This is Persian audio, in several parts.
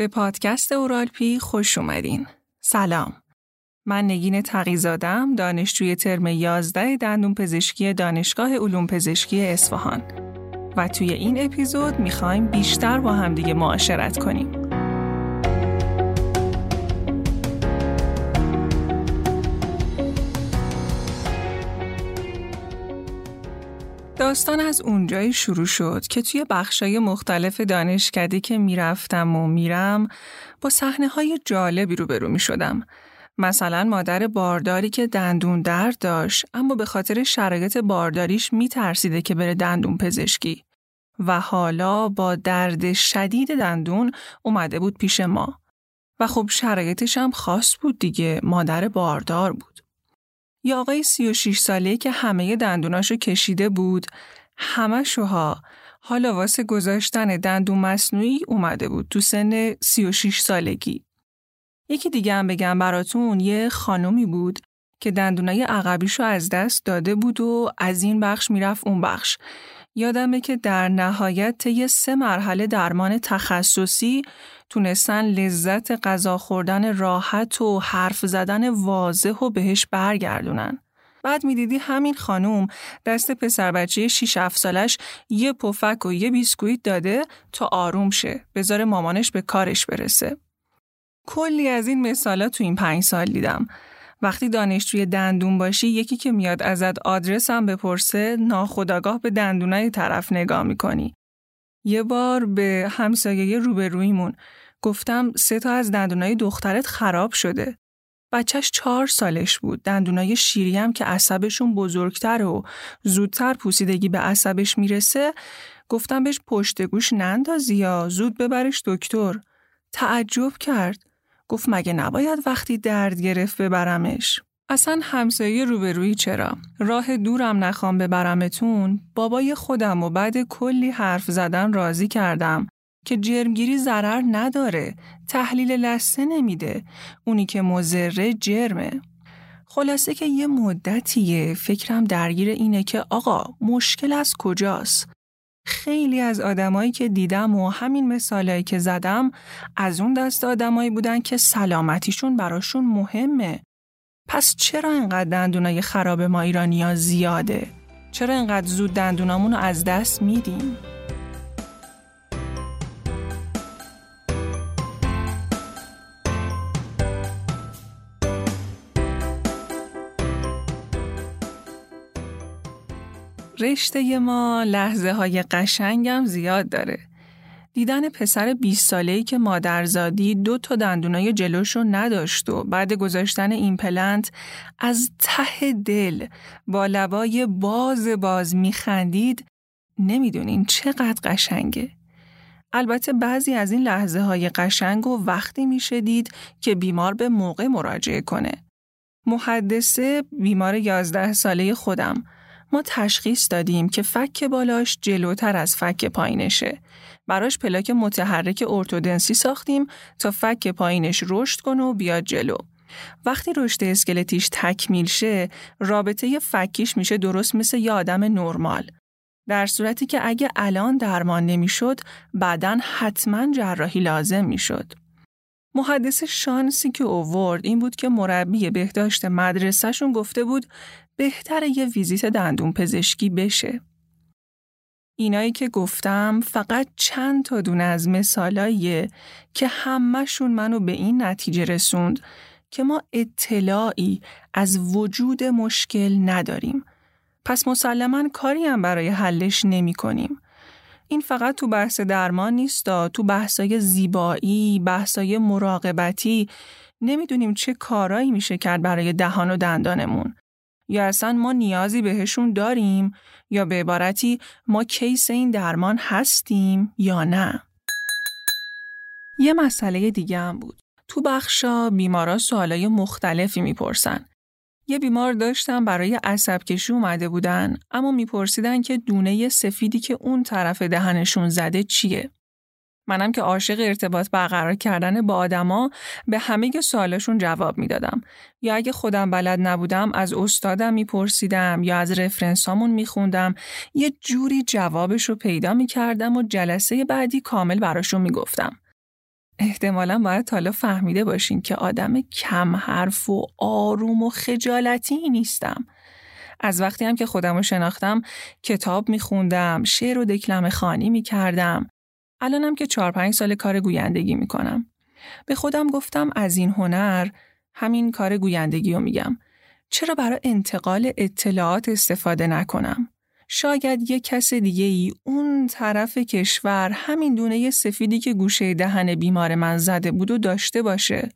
به پادکست اورالپی خوش اومدین. سلام. من نگین تقیزادم دانشجوی ترم 11 دندون پزشکی دانشگاه علوم پزشکی اصفهان و توی این اپیزود می‌خوایم بیشتر با همدیگه معاشرت کنیم. داستان از اونجایی شروع شد که توی بخشای مختلف دانشکده که می‌رفتم و میرم با صحنه های جالبی روبرو می شدم. مثلا مادر بارداری که دندون درد داشت اما به خاطر شرایط بارداریش می ترسیده که بره دندون پزشکی و حالا با درد شدید دندون اومده بود پیش ما. و خب شرایطش هم خاص بود دیگه مادر باردار بود. یا آقای 36 ساله که همه دندوناشو کشیده بود همه شوها حالا واسه گذاشتن دندون مصنوعی اومده بود تو سن 36 سالگی. یکی دیگه هم بگم براتون یه خانومی بود که دندونای عقبیشو از دست داده بود و از این بخش می‌رفت اون بخش. یادمه که در نهایت طی سه مرحله درمان تخصصی تونستن لذت غذا خوردن راحت و حرف زدن واضح و بهش برگردونن. بعد می‌دیدی همین خانوم دست پسر بچه 6 7 سالش یه پفک و یه بیسکویت داده تا آروم شه بذاره مامانش به کارش برسه. کلی از این مثالا تو این پنج سال دیدم. وقتی دانشجوی دندون باشی یکی که میاد ازت آدرس هم بپرسه ناخداگاه به دندونای طرف نگاه می‌کنی. یه بار به همسایه روبرویمون گفتم سه تا از دندونای دخترت خراب شده. بچهش چهار سالش بود. دندونای شیری هم که عصبشون بزرگتر و زودتر پوسیدگی به عصبش می‌رسه گفتم بهش پشت گوش نندازی یا زود ببرش دکتر. تعجب کرد. گفت مگه نباید وقتی درد گرفت ببرمش؟ اصلا همسایه روبرویی چرا؟ راه دورم نخوام ببرمتون بابای خودم و بعد کلی حرف زدن راضی کردم که جرمگیری ضرر نداره تحلیل لسته نمیده اونی که مزره جرمه خلاصه که یه مدتیه فکرم درگیر اینه که آقا مشکل از کجاست خیلی از آدمایی که دیدم و همین مثالایی که زدم از اون دست آدمایی بودن که سلامتیشون براشون مهمه پس چرا اینقدر دندونای خراب ما ایرانیا زیاده؟ چرا اینقدر زود دندونامون رو از دست میدیم؟ رشته ما لحظه های قشنگم زیاد داره. دیدن پسر 20 ساله‌ای که مادرزادی دو تا دندونای جلوشو نداشت و بعد گذاشتن این پلنت از ته دل با لبای باز باز میخندید نمی‌دونین چقدر قشنگه. البته بعضی از این لحظه های قشنگ و وقتی میشه دید که بیمار به موقع مراجعه کنه. محدثه بیمار 11 ساله خودم ما تشخیص دادیم که فک بالاش جلوتر از فک پایینشه. براش پلاک متحرک ارتودنسی ساختیم تا فک پایینش رشد کنه و بیاد جلو. وقتی رشد اسکلتیش تکمیل شه، رابطه فکیش میشه درست مثل یه آدم نرمال. در صورتی که اگه الان درمان نمی‌شد، بعدا حتما جراحی لازم می‌شد. محدث شانسی که اوورد این بود که مربی بهداشت مدرسهشون گفته بود بهتره یه ویزیت دندون پزشکی بشه. اینایی که گفتم فقط چند تا دونه از مثالاییه که همهشون منو به این نتیجه رسوند که ما اطلاعی از وجود مشکل نداریم. پس مسلما کاری هم برای حلش نمی کنیم. این فقط تو بحث درمان نیست تو بحثای زیبایی، بحثای مراقبتی نمی‌دونیم چه کارایی میشه کرد برای دهان و دندانمون. یا اصلا ما نیازی بهشون داریم یا به عبارتی ما کیس این درمان هستیم یا نه. یه مسئله دیگه هم بود. تو بخشا بیمارا سوالای مختلفی می‌پرسن. یه بیمار داشتن برای عصب کشی اومده بودن اما میپرسیدن که دونه سفیدی که اون طرف دهنشون زده چیه. منم که عاشق ارتباط برقرار کردن با آدما به همه سوالشون جواب می‌دادم یا اگه خودم بلد نبودم از استادم میپرسیدم یا از رفرنسامون میخوندم یه جوری جوابش رو پیدا می‌کردم و جلسه بعدی کامل براشون می‌گفتم احتمالا باید حالا فهمیده باشین که آدم کم حرف و آروم و خجالتی نیستم. از وقتی هم که خودم رو شناختم کتاب میخوندم، شعر و دکلم خانی می‌کردم. الانم که چهار پنج سال کار گویندگی می‌کنم. به خودم گفتم از این هنر همین کار گویندگی رو میگم. چرا برای انتقال اطلاعات استفاده نکنم؟ شاید یک کس دیگه ای اون طرف کشور همین دونه سفیدی که گوشه دهن بیمار من زده بود و داشته باشه.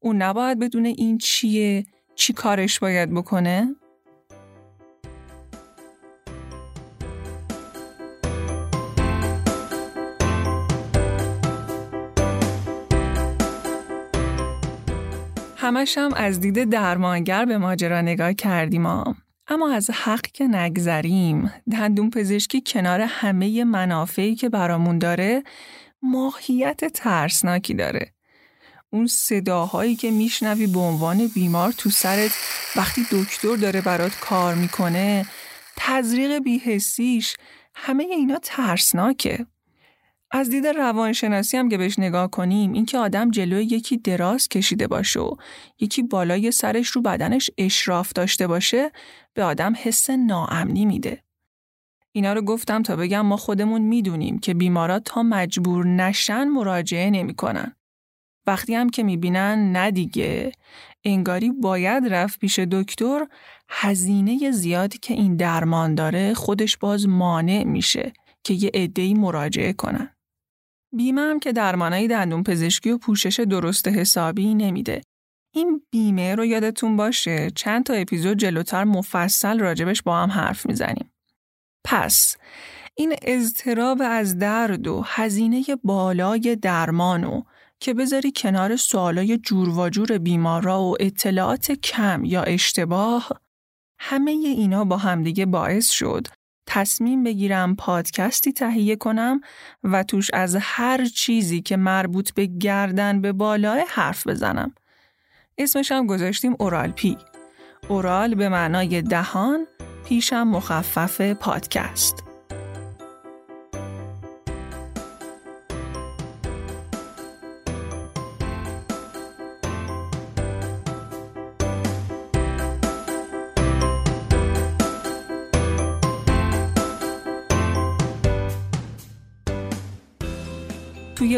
اون نباید بدون این چیه؟ چی کارش باید بکنه؟ همشم از دید درمانگر به ماجرا نگاه کردیم اما از حق که نگذریم. دندون پزشکی کنار همه منافعی که برامون داره ماهیت ترسناکی داره. اون صداهایی که میشنوی به عنوان بیمار تو سرت وقتی دکتر داره برات کار می‌کنه تزریق بیهسیش همه اینا ترسناکه. از دید روانشناسی هم که بهش نگاه کنیم اینکه آدم جلوی یکی دراز کشیده باشه و یکی بالای سرش رو بدنش اشراف داشته باشه به آدم حس ناامنی میده. اینا رو گفتم تا بگم ما خودمون می‌دونیم که بیمارات تا مجبور نشن مراجعه نمی‌کنن. وقتی هم که می‌بینن نه انگاری باید رفت پیش دکتر هزینه زیادی که این درمان داره خودش باز مانع میشه که یه عده‌ای مراجعه کنن. بیمه هم که درمانای دندون پزشکی و پوشش درست حسابی نمیده. این بیمه رو یادتون باشه چند تا اپیزود جلوتر مفصل راجبش با هم حرف می‌زنیم. پس این اضطراب از درد و هزینه بالای درمانو که بذاری کنار سوالای جور و جور بیمارا و اطلاعات کم یا اشتباه همه اینا با همدیگه باعث شد تصمیم بگیرم پادکستی تهیه کنم و توش از هر چیزی که مربوط به گردن به بالای حرف بزنم. اسمش هم گذاشتیم اورال پی. اورال به معنای دهان، پیشم مخفف پادکست.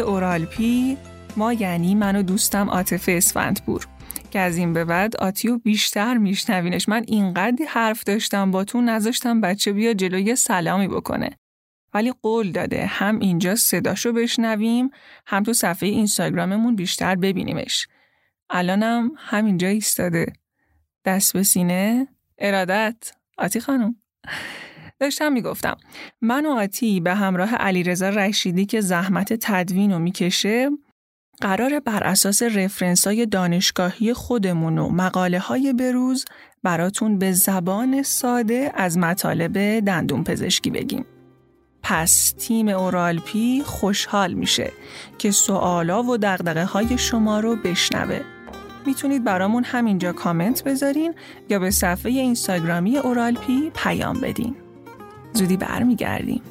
اورالپی ما یعنی من و دوستم عاطفه اسفندپور که از این به بعد آتیو بیشتر میشنوینش. من اینقدر حرف داشتم با تو نذاشتم بچه بیا جلوی سلامی بکنه. ولی قول داده هم اینجا صداشو بشنویم هم تو صفحه اینستاگراممون بیشتر ببینیمش. الانم همینجا ایستاده. دست به سینه. ارادت. آتی خانم. داشتم می‌گفتم من و آتی به همراه علیرضا رشیدی که زحمت تدوین رو می‌کشه قرار بر اساس رفرنس های دانشگاهی خودمون و مقاله های بروز براتون به زبان ساده از مطالب دندون پزشکی بگیم. پس تیم اورالپی خوشحال میشه که سوالا و دقدقه های شما رو بشنوه. می‌تونید برامون همینجا کامنت بذارین یا به صفحه اینستاگرامی اورالپی پیام بدین. زودی برمیگردیم.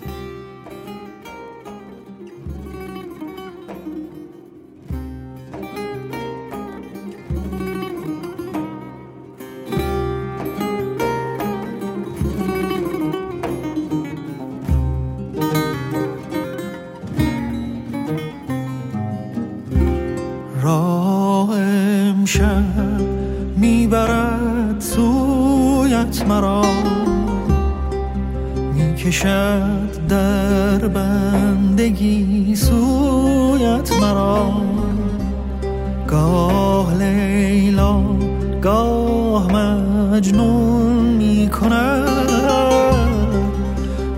گاه لیلا گاه مجنون می کند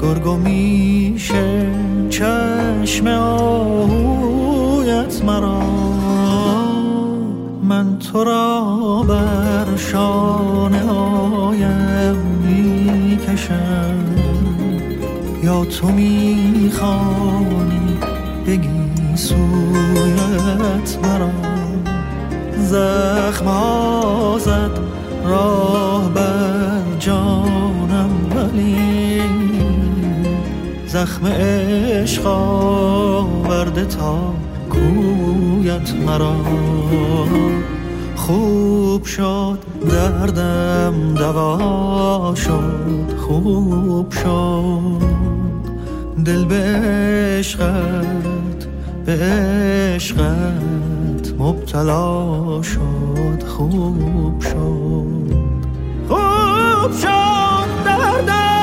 گرگو میشه چشم آهویت مرا. من تو را بر شانه هایم می‌کشم. یا تو می‌خوانی بگی سویت مرا. زخم زد. راه بر جانم ولی زخم عشق آورده تا کویت مرا. خوب شد دردم دوا شد. خوب شد دل به عشقت به عشقت. مبتلا شد خوب شد. خوب شد دردم